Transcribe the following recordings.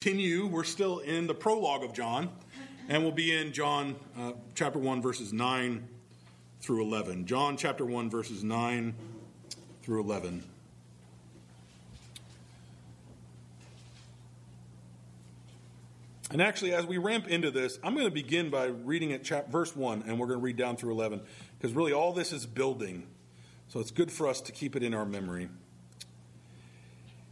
continue. We're still in the prologue of John, and we'll be in John uh, chapter 1, verses 9 through 11. John chapter 1, verses 9 through 11. And actually, as we ramp into this, I'm going to begin by reading at chap- verse 1, and we're going to read down through 11, because really all this is building. So it's good for us to keep it in our memory.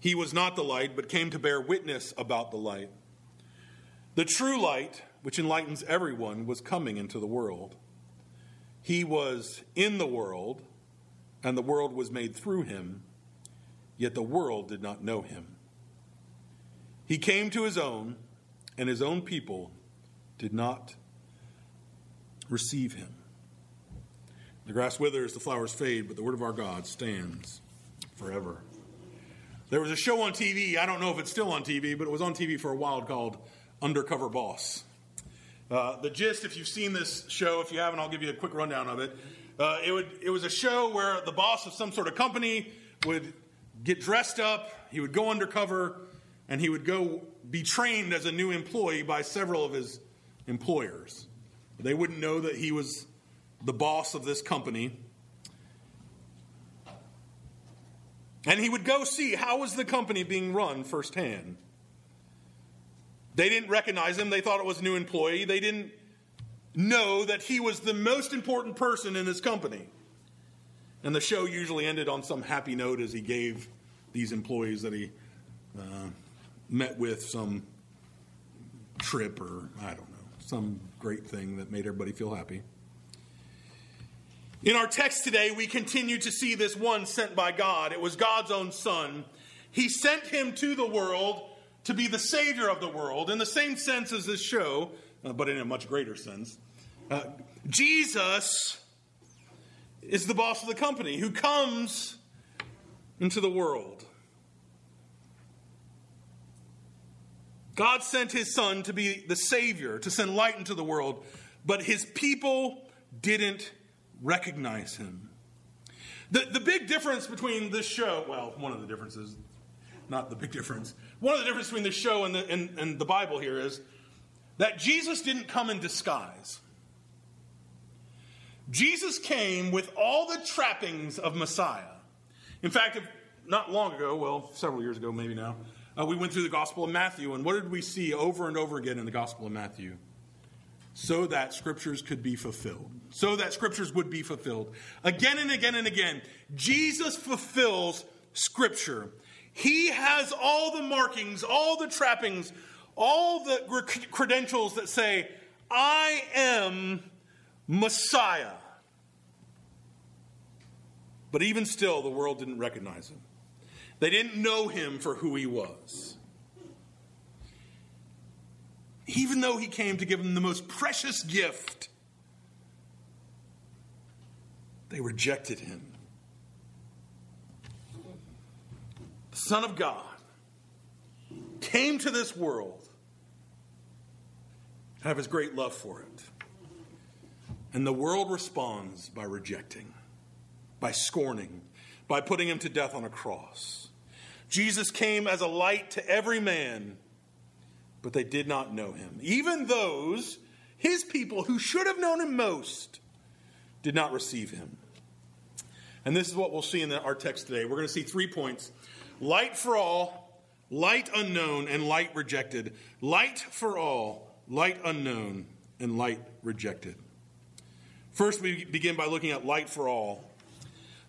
He was not the light, but came to bear witness about the light. The true light, which enlightens everyone, was coming into the world. He was in the world, and the world was made through him, yet the world did not know him. He came to his own, and his own people did not receive him. The grass withers, the flowers fade, but the word of our God stands forever. There was a show on TV, I don't know if it's still on TV, but it was on TV for a while called Undercover Boss. Uh, the gist, if you've seen this show, if you haven't, I'll give you a quick rundown of it. Uh, it, would, it was a show where the boss of some sort of company would get dressed up, he would go undercover, and he would go be trained as a new employee by several of his employers. They wouldn't know that he was the boss of this company. And he would go see how was the company being run firsthand. They didn't recognize him. They thought it was a new employee. They didn't know that he was the most important person in this company. And the show usually ended on some happy note as he gave these employees that he uh, met with some trip or, I don't know, some great thing that made everybody feel happy. In our text today, we continue to see this one sent by God. It was God's own Son. He sent him to the world to be the Savior of the world, in the same sense as this show, uh, but in a much greater sense. Uh, Jesus is the boss of the company who comes into the world. God sent his son to be the Savior, to send light into the world, but his people didn't recognize him. The, the big difference between this show, well, one of the differences, not the big difference, one of the differences between this show and the, and, and the Bible here is that Jesus didn't come in disguise. Jesus came with all the trappings of Messiah. In fact, if, not long ago, well, several years ago, maybe now, uh, we went through the Gospel of Matthew, and what did we see over and over again in the Gospel of Matthew? So that scriptures could be fulfilled. So that scriptures would be fulfilled. Again and again and again, Jesus fulfills scripture. He has all the markings, all the trappings, all the credentials that say, I am Messiah. But even still, the world didn't recognize him. They didn't know him for who he was even though he came to give them the most precious gift, they rejected him. The Son of God came to this world out of his great love for it. And the world responds by rejecting, by scorning, by putting him to death on a cross. Jesus came as a light to every man but they did not know him. Even those, his people who should have known him most, did not receive him. And this is what we'll see in our text today. We're going to see three points light for all, light unknown, and light rejected. Light for all, light unknown, and light rejected. First, we begin by looking at light for all.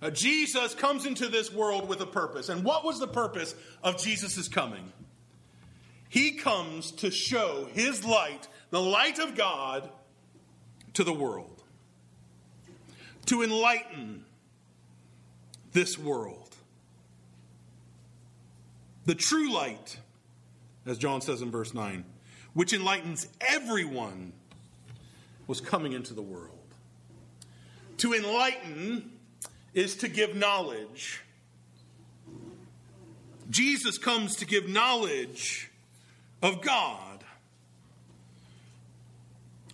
Uh, Jesus comes into this world with a purpose. And what was the purpose of Jesus' coming? He comes to show his light, the light of God, to the world, to enlighten this world. The true light as John says in verse 9, which enlightens everyone, was coming into the world. To enlighten is to give knowledge. Jesus comes to give knowledge of God.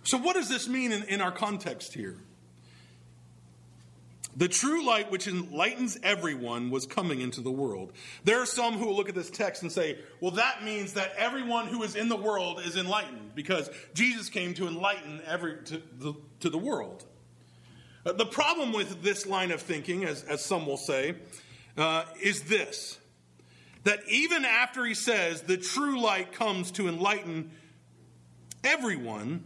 So, what does this mean in, in our context here? The true light, which enlightens everyone, was coming into the world. There are some who will look at this text and say, well, that means that everyone who is in the world is enlightened because Jesus came to enlighten every, to, the, to the world. Uh, the problem with this line of thinking, as, as some will say, uh, is this that even after he says the true light comes to enlighten everyone,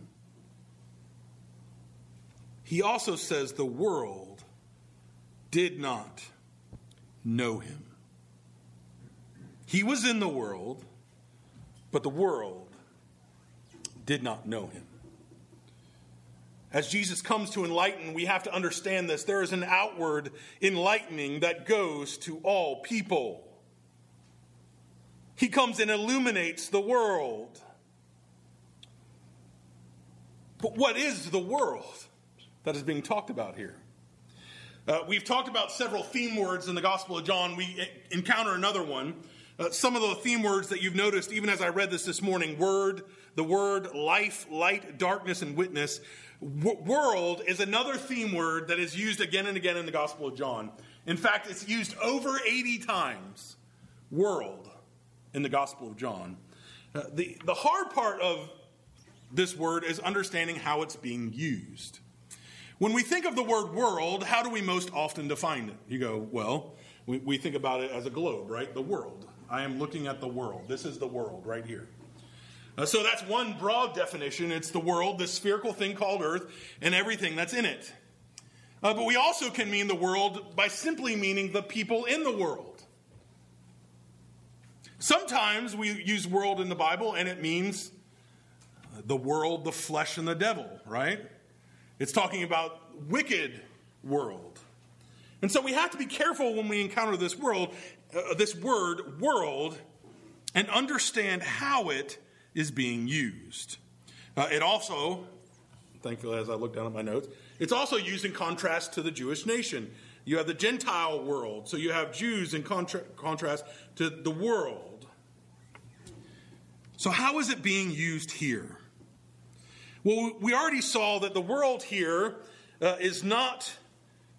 he also says the world did not know him. He was in the world, but the world did not know him. As Jesus comes to enlighten, we have to understand this. There is an outward enlightening that goes to all people. He comes and illuminates the world. But what is the world that is being talked about here? Uh, we've talked about several theme words in the Gospel of John. We encounter another one. Uh, some of the theme words that you've noticed, even as I read this this morning word, the word, life, light, darkness, and witness. W- world is another theme word that is used again and again in the Gospel of John. In fact, it's used over 80 times. World in the Gospel of John. Uh, the, the hard part of this word is understanding how it's being used. When we think of the word world, how do we most often define it? You go, well, we, we think about it as a globe, right? The world. I am looking at the world. This is the world right here. Uh, so that's one broad definition. It's the world, this spherical thing called Earth, and everything that's in it. Uh, but we also can mean the world by simply meaning the people in the world. Sometimes we use world in the Bible and it means the world, the flesh, and the devil, right? It's talking about wicked world. And so we have to be careful when we encounter this world, uh, this word world, and understand how it is being used. Uh, it also, thankfully, as I look down at my notes, it's also used in contrast to the Jewish nation. You have the Gentile world, so you have Jews in contra- contrast to the world. So, how is it being used here? Well, we already saw that the world here uh, is not,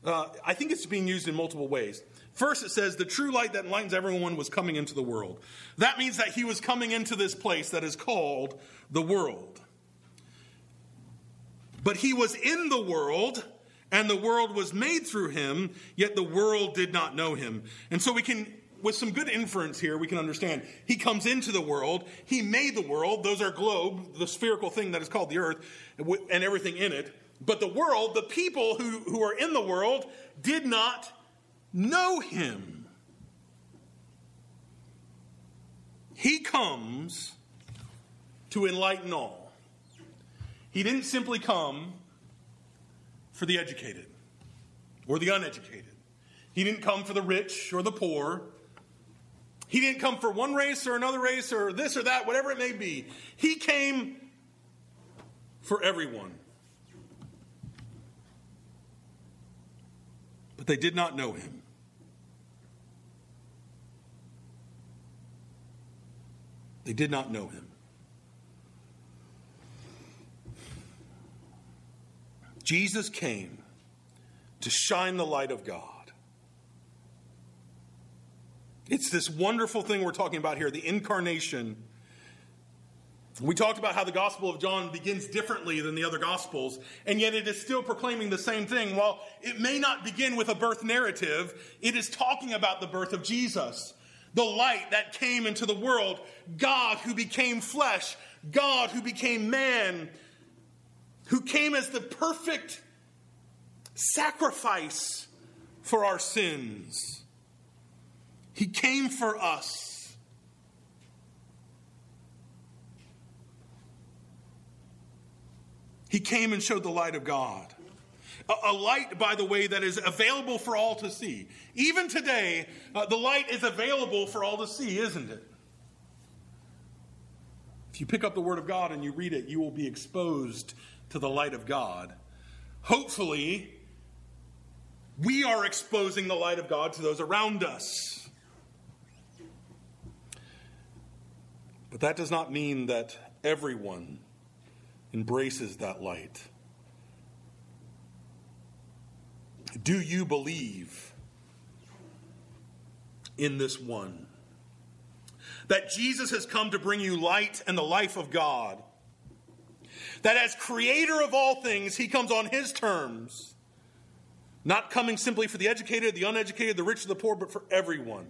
uh, I think it's being used in multiple ways. First, it says, the true light that enlightens everyone was coming into the world. That means that he was coming into this place that is called the world. But he was in the world, and the world was made through him, yet the world did not know him. And so we can with some good inference here, we can understand. He comes into the world. He made the world. Those are globe, the spherical thing that is called the earth, and everything in it. But the world, the people who, who are in the world, did not know him. He comes to enlighten all. He didn't simply come for the educated or the uneducated. He didn't come for the rich or the poor. He didn't come for one race or another race or this or that, whatever it may be. He came for everyone. But they did not know him. They did not know him. Jesus came to shine the light of God. It's this wonderful thing we're talking about here the incarnation. We talked about how the Gospel of John begins differently than the other Gospels, and yet it is still proclaiming the same thing. While it may not begin with a birth narrative, it is talking about the birth of Jesus, the light that came into the world, God who became flesh, God who became man, who came as the perfect sacrifice for our sins. He came for us. He came and showed the light of God. A, a, light, by the way, that is available for all to see. Even today, uh, the light is available for all to see, isn't it? If you pick up the Word of God and you read it, you will be exposed to the light of God. Hopefully, we are exposing the light of God to those around us. But that does not mean that everyone embraces that light. Do you believe in this one? That Jesus has come to bring you light and the life of God. That as creator of all things, he comes on his terms, not coming simply for the educated, the uneducated, the rich, the poor, but for everyone.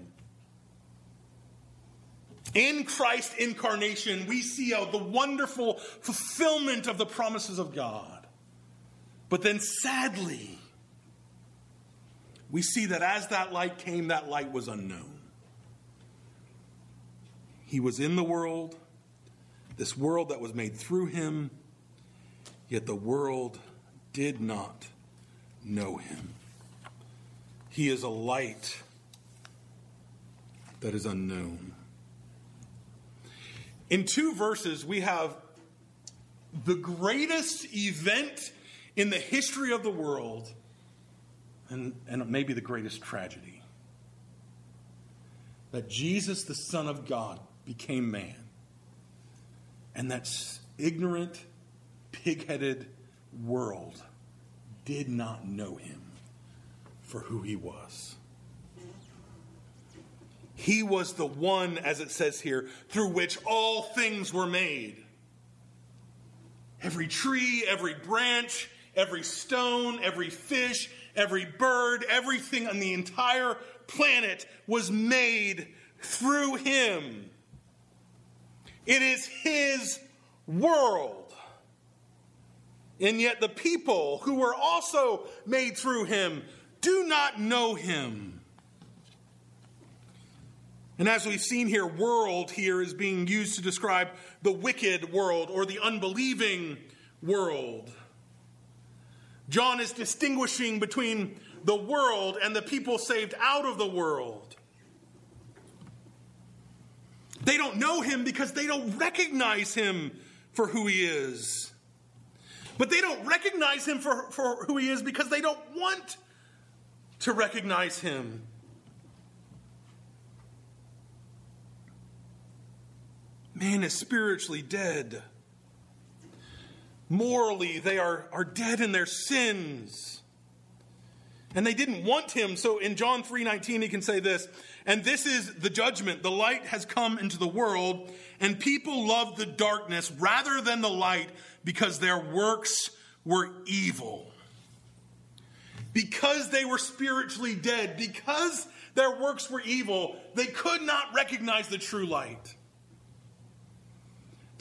In Christ's incarnation, we see the wonderful fulfillment of the promises of God. But then, sadly, we see that as that light came, that light was unknown. He was in the world, this world that was made through him, yet the world did not know him. He is a light that is unknown. In two verses, we have the greatest event in the history of the world and, and maybe the greatest tragedy that Jesus, the Son of God, became man. And that ignorant, pig headed world did not know him for who he was. He was the one, as it says here, through which all things were made. Every tree, every branch, every stone, every fish, every bird, everything on the entire planet was made through him. It is his world. And yet the people who were also made through him do not know him. And as we've seen here, world here is being used to describe the wicked world or the unbelieving world. John is distinguishing between the world and the people saved out of the world. They don't know him because they don't recognize him for who he is. But they don't recognize him for, for who he is because they don't want to recognize him. Man is spiritually dead. Morally, they are, are dead in their sins. And they didn't want him. So in John 3:19 he can say this, and this is the judgment. The light has come into the world, and people loved the darkness rather than the light because their works were evil. Because they were spiritually dead, because their works were evil, they could not recognize the true light.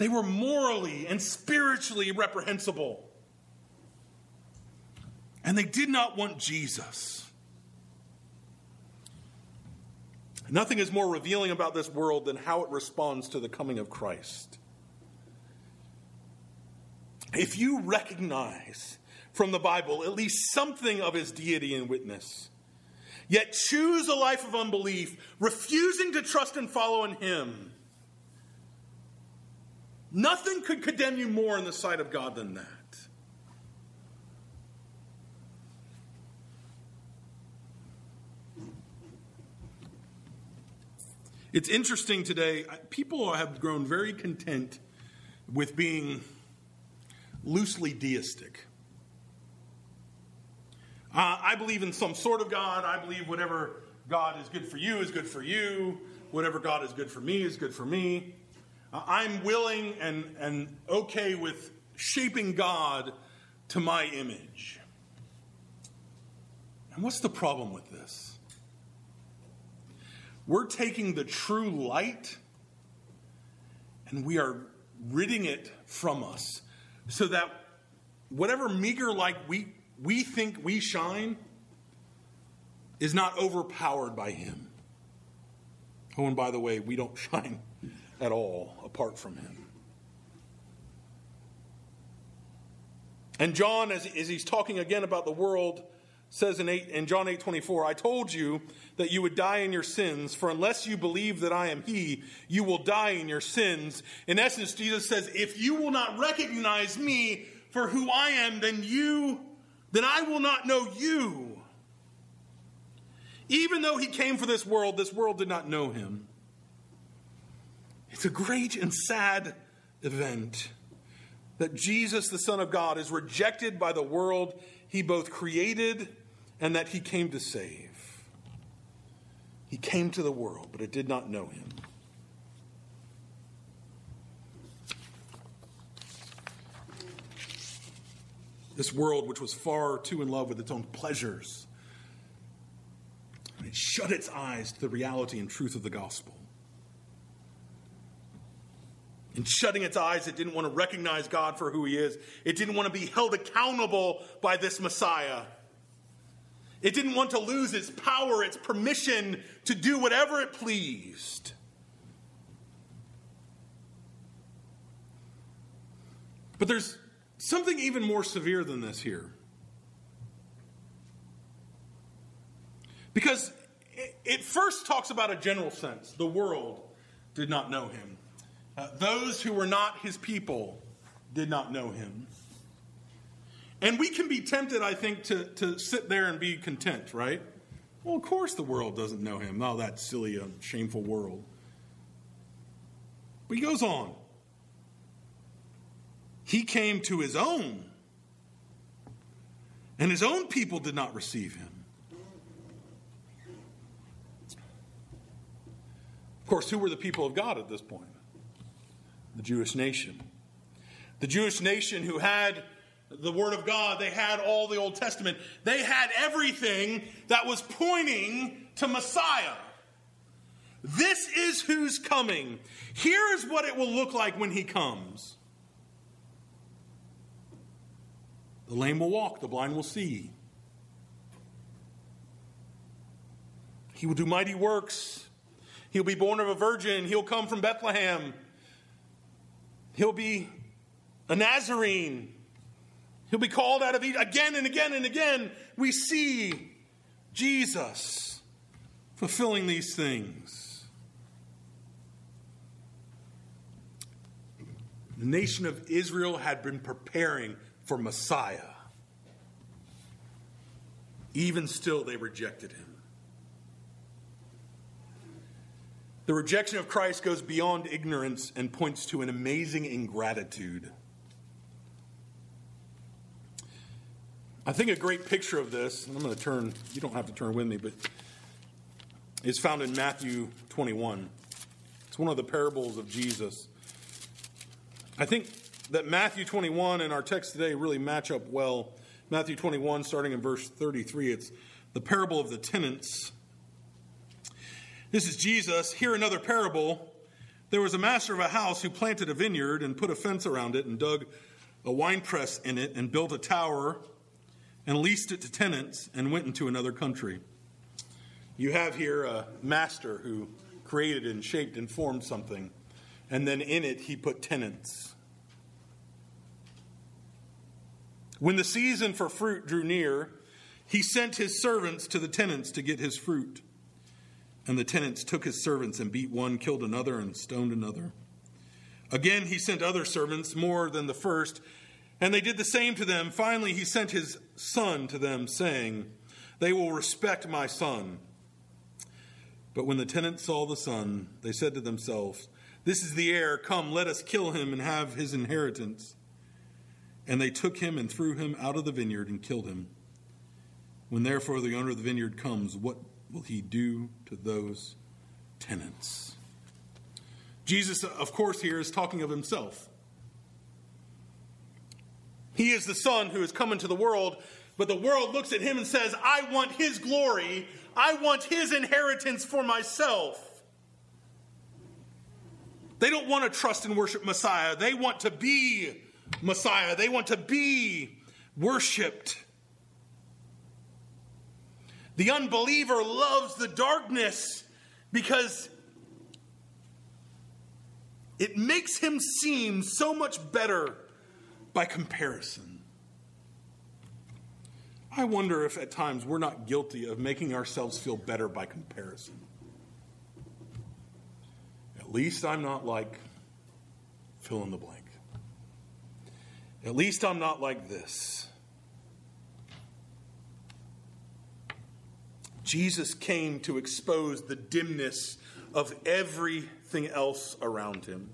They were morally and spiritually reprehensible. And they did not want Jesus. Nothing is more revealing about this world than how it responds to the coming of Christ. If you recognize from the Bible at least something of his deity and witness, yet choose a life of unbelief, refusing to trust and follow in him, Nothing could condemn you more in the sight of God than that. It's interesting today, people have grown very content with being loosely deistic. Uh, I believe in some sort of God. I believe whatever God is good for you is good for you. Whatever God is good for me is good for me. I'm willing and, and okay with shaping God to my image. And what's the problem with this? We're taking the true light and we are ridding it from us so that whatever meager light we, we think we shine is not overpowered by Him. Oh, and by the way, we don't shine at all apart from him. And John, as, as he's talking again about the world, says in, 8, in John 8 24, I told you that you would die in your sins, for unless you believe that I am He, you will die in your sins. In essence, Jesus says, If you will not recognize me for who I am, then you, then I will not know you. Even though He came for this world, this world did not know Him. It's a great and sad event that Jesus, the Son of God, is rejected by the world he both created and that he came to save. He came to the world, but it did not know him. This world, which was far too in love with its own pleasures, it shut its eyes to the reality and truth of the gospel. In shutting its eyes, it didn't want to recognize God for who He is. It didn't want to be held accountable by this Messiah. It didn't want to lose its power, its permission to do whatever it pleased. But there's something even more severe than this here. Because it first talks about a general sense. The world did not know him. Uh, those who were not his people did not know him. And we can be tempted, I think, to, to sit there and be content, right? Well, of course the world doesn't know him. Oh, that silly, uh, shameful world. But he goes on. He came to his own, and his own people did not receive him. Of course, who were the people of God at this point? The Jewish nation. The Jewish nation who had the Word of God, they had all the Old Testament, they had everything that was pointing to Messiah. This is who's coming. Here is what it will look like when he comes. The lame will walk, the blind will see. He will do mighty works. He'll be born of a virgin. He'll come from Bethlehem. He'll be a Nazarene. He'll be called out of Egypt. Again and again and again, we see Jesus fulfilling these things. The nation of Israel had been preparing for Messiah. Even still, they rejected him. The rejection of Christ goes beyond ignorance and points to an amazing ingratitude. I think a great picture of this, and I'm going to turn, you don't have to turn with me, but is found in Matthew 21. It's one of the parables of Jesus. I think that Matthew 21 and our text today really match up well. Matthew 21, starting in verse 33, it's the parable of the tenants. This is Jesus. Here, another parable. There was a master of a house who planted a vineyard and put a fence around it and dug a winepress in it and built a tower and leased it to tenants and went into another country. You have here a master who created and shaped and formed something, and then in it he put tenants. When the season for fruit drew near, he sent his servants to the tenants to get his fruit. And the tenants took his servants and beat one, killed another, and stoned another. Again, he sent other servants, more than the first and they did the same to them. Finally, he sent his son to them, saying, They will respect my son. But when the tenants saw the son, they said to themselves, This is the heir. Come, let us kill him and have his inheritance. And they took him and threw him out of the vineyard and killed him. When therefore the owner of the vineyard comes, what will he do to those tenants? Jesus, of course, here is talking of himself. He is the Son who has come into the world, but the world looks at him and says, I want his glory. I want his inheritance for myself. They don't want to trust and worship Messiah. They want to be Messiah. They want to be worshiped. The unbeliever loves the darkness because it makes him seem so much better by comparison. I wonder if at times we're not guilty of making ourselves feel better by comparison. At least I'm not like fill in the blank. At least I'm not like this. Jesus came to expose the dimness of everything else around him.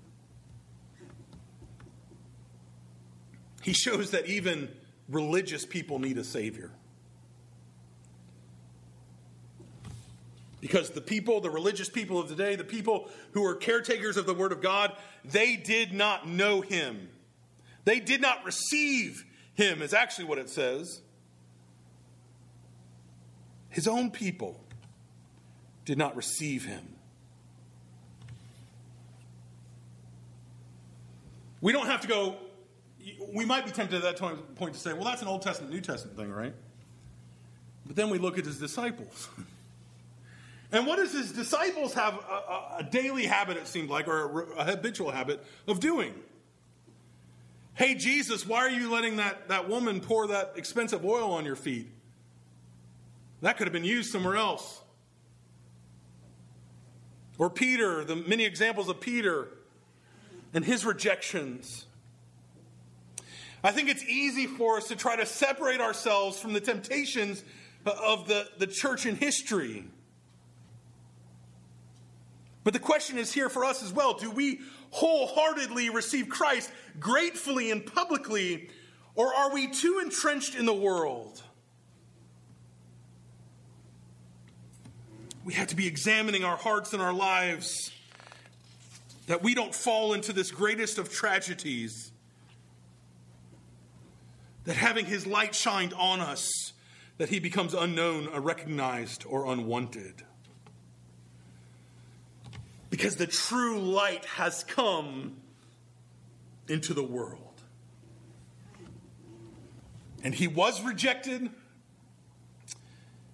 He shows that even religious people need a Savior. Because the people, the religious people of today, the people who are caretakers of the Word of God, they did not know Him. They did not receive Him, is actually what it says. His own people did not receive Him. We don't have to go we might be tempted at that point to say, well, that's an Old Testament, New Testament thing, right? But then we look at his disciples. and what does his disciples have a, a, daily habit, it seemed like, or a, a habitual habit of doing? Hey, Jesus, why are you letting that, that woman pour that expensive oil on your feet? That could have been used somewhere else. Or Peter, the many examples of Peter and his rejections. I think it's easy for us to try to separate ourselves from the temptations of the, the church in history. But the question is here for us as well do we wholeheartedly receive Christ gratefully and publicly, or are we too entrenched in the world? We have to be examining our hearts and our lives that we don't fall into this greatest of tragedies that having his light shined on us, that he becomes unknown, unrecognized, or unwanted. Because the true light has come into the world. And he was rejected,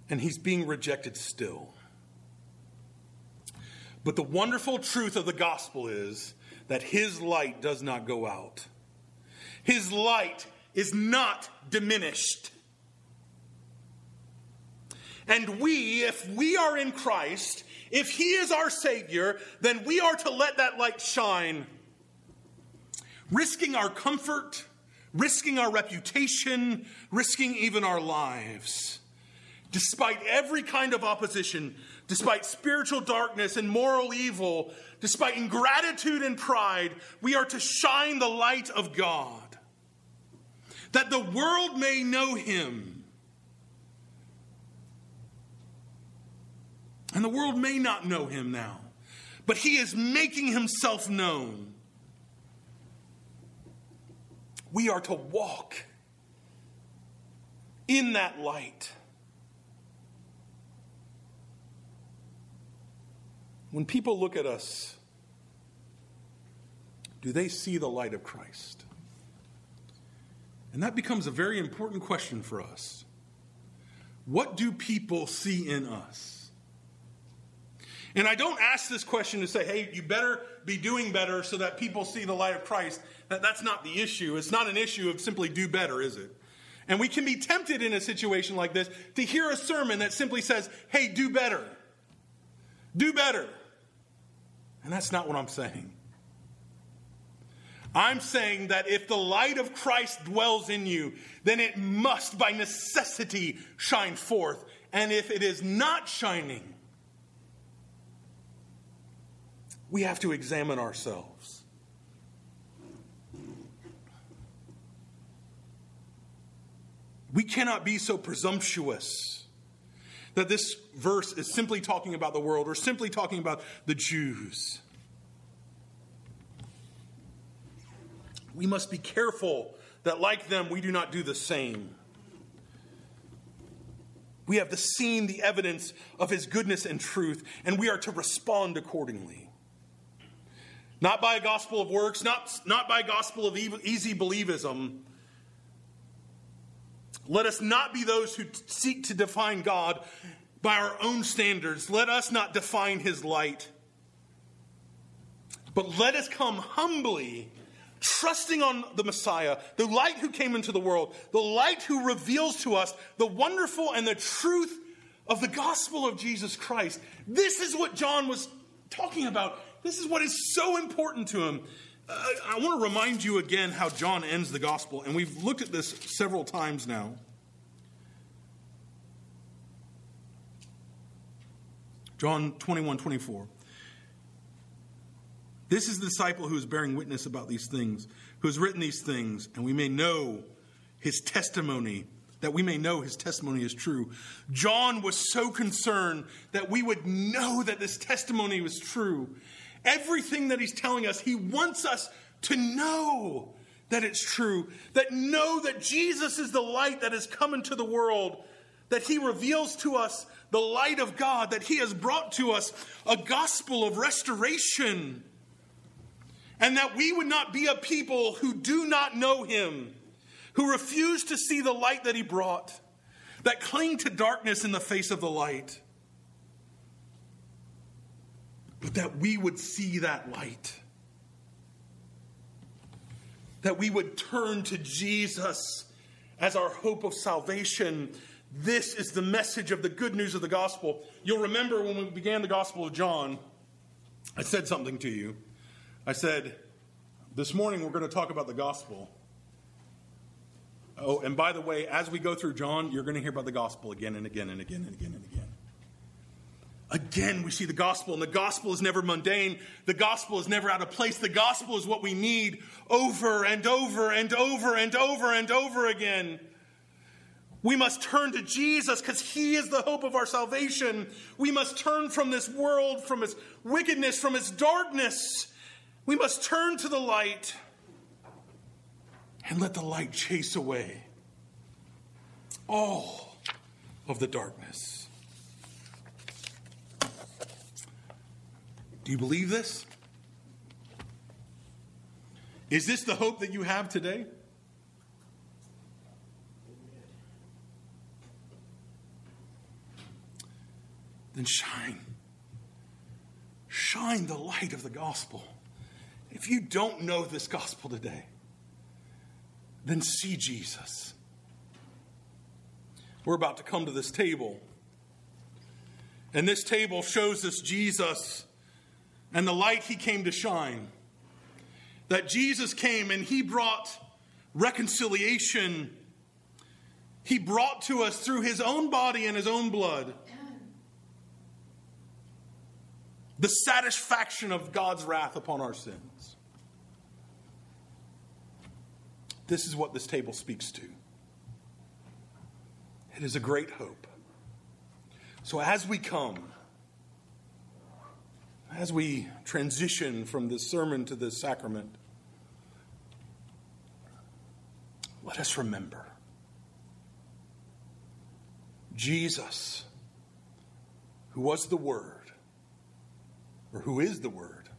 and he's being rejected still. But the wonderful truth of the gospel is that his light does not go out. His light is not diminished. And we, if we are in Christ, if He is our Savior, then we are to let that light shine, risking our comfort, risking our reputation, risking even our lives. Despite every kind of opposition, despite spiritual darkness and moral evil, despite ingratitude and pride, we are to shine the light of God that the world may know him. And the world may not know him now, but he is making himself known. We are to walk in that light. When people look at us, do they see the light of Christ? And that becomes a very important question for us. What do people see in us? And I don't ask this question to say, hey, you better be doing better so that people see the light of Christ. That, that's not the issue. It's not an issue of simply do better, is it? And we can be tempted in a situation like this to hear a sermon that simply says, hey, do better. Do better. And that's not what I'm saying. I'm saying that if the light of Christ dwells in you, then it must by necessity shine forth. And if it is not shining, we have to examine ourselves. We cannot be so presumptuous that this verse is simply talking about the world or simply talking about the Jews. we must be careful that, like them, we do not do the same. We have seen the evidence of his goodness and truth, and we are to respond accordingly. Not by a gospel of works, not, not by a gospel of easy believism. Let us not be those who seek to define God by our own standards. Let us not define his light. But let us come humbly trusting on the Messiah, the light who came into the world, the light who reveals to us the wonderful and the truth of the gospel of Jesus Christ. This is what John was talking about. This is what is so important to him. I want to remind you again how John ends the gospel, and we've looked at this several times now. John 21 24. This is the disciple who is bearing witness about these things, who has written these things, and we may know his testimony, that we may know his testimony is true. John was so concerned that we would know that this testimony was true. Everything that he's telling us, he wants us to know that it's true, that know that Jesus is the light that has come into the world, that he reveals to us the light of God, that he has brought to us a gospel of restoration and that we would not be a people who do not know him, who refuse to see the light that he brought, that cling to darkness in the face of the light, but that we would see that light, that we would turn to Jesus as our hope of salvation. This is the message of the good news of the gospel. You'll remember when we began the gospel of John, I said something to you. I said, This morning we're going to talk about the gospel. Oh, and by the way, as we go through John, you're going to hear about the gospel again and again and again and again and again. Again, we see the gospel, and the gospel is never mundane. The gospel is never out of place. The gospel is what we need over and over and over and over and over again. We must turn to Jesus because He is the hope of our salvation. We must turn from this world, from its wickedness, from its darkness, we must turn to the light and let the light chase away all of the darkness. Do you believe this? Is this the hope that you have today? Then shine. Shine the light of the gospel. If you don't know this gospel today, then see Jesus. We're about to come to this table. And this table shows us Jesus and the light he came to shine. That Jesus came and he brought reconciliation. He brought to us through his own body and his own blood the satisfaction of God's wrath upon our sins. This is what this table speaks to. It is a great hope. So, as we come, as we transition from this sermon to this sacrament, let us remember Jesus, who was the Word or who is the Word,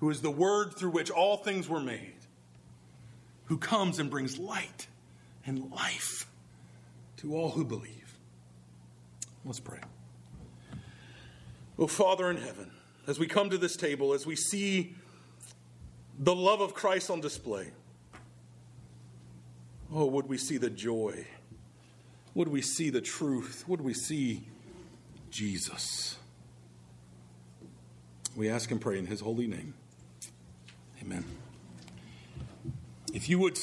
who is the Word through which all things were made, who comes and brings light and life to all who believe. Let's pray. Oh, Father in heaven, as we come to this table, as we see the love of Christ on display, oh, would we see the joy? Would we see the truth? Would we see Jesus? We ask and pray in his holy name. Amen. If you would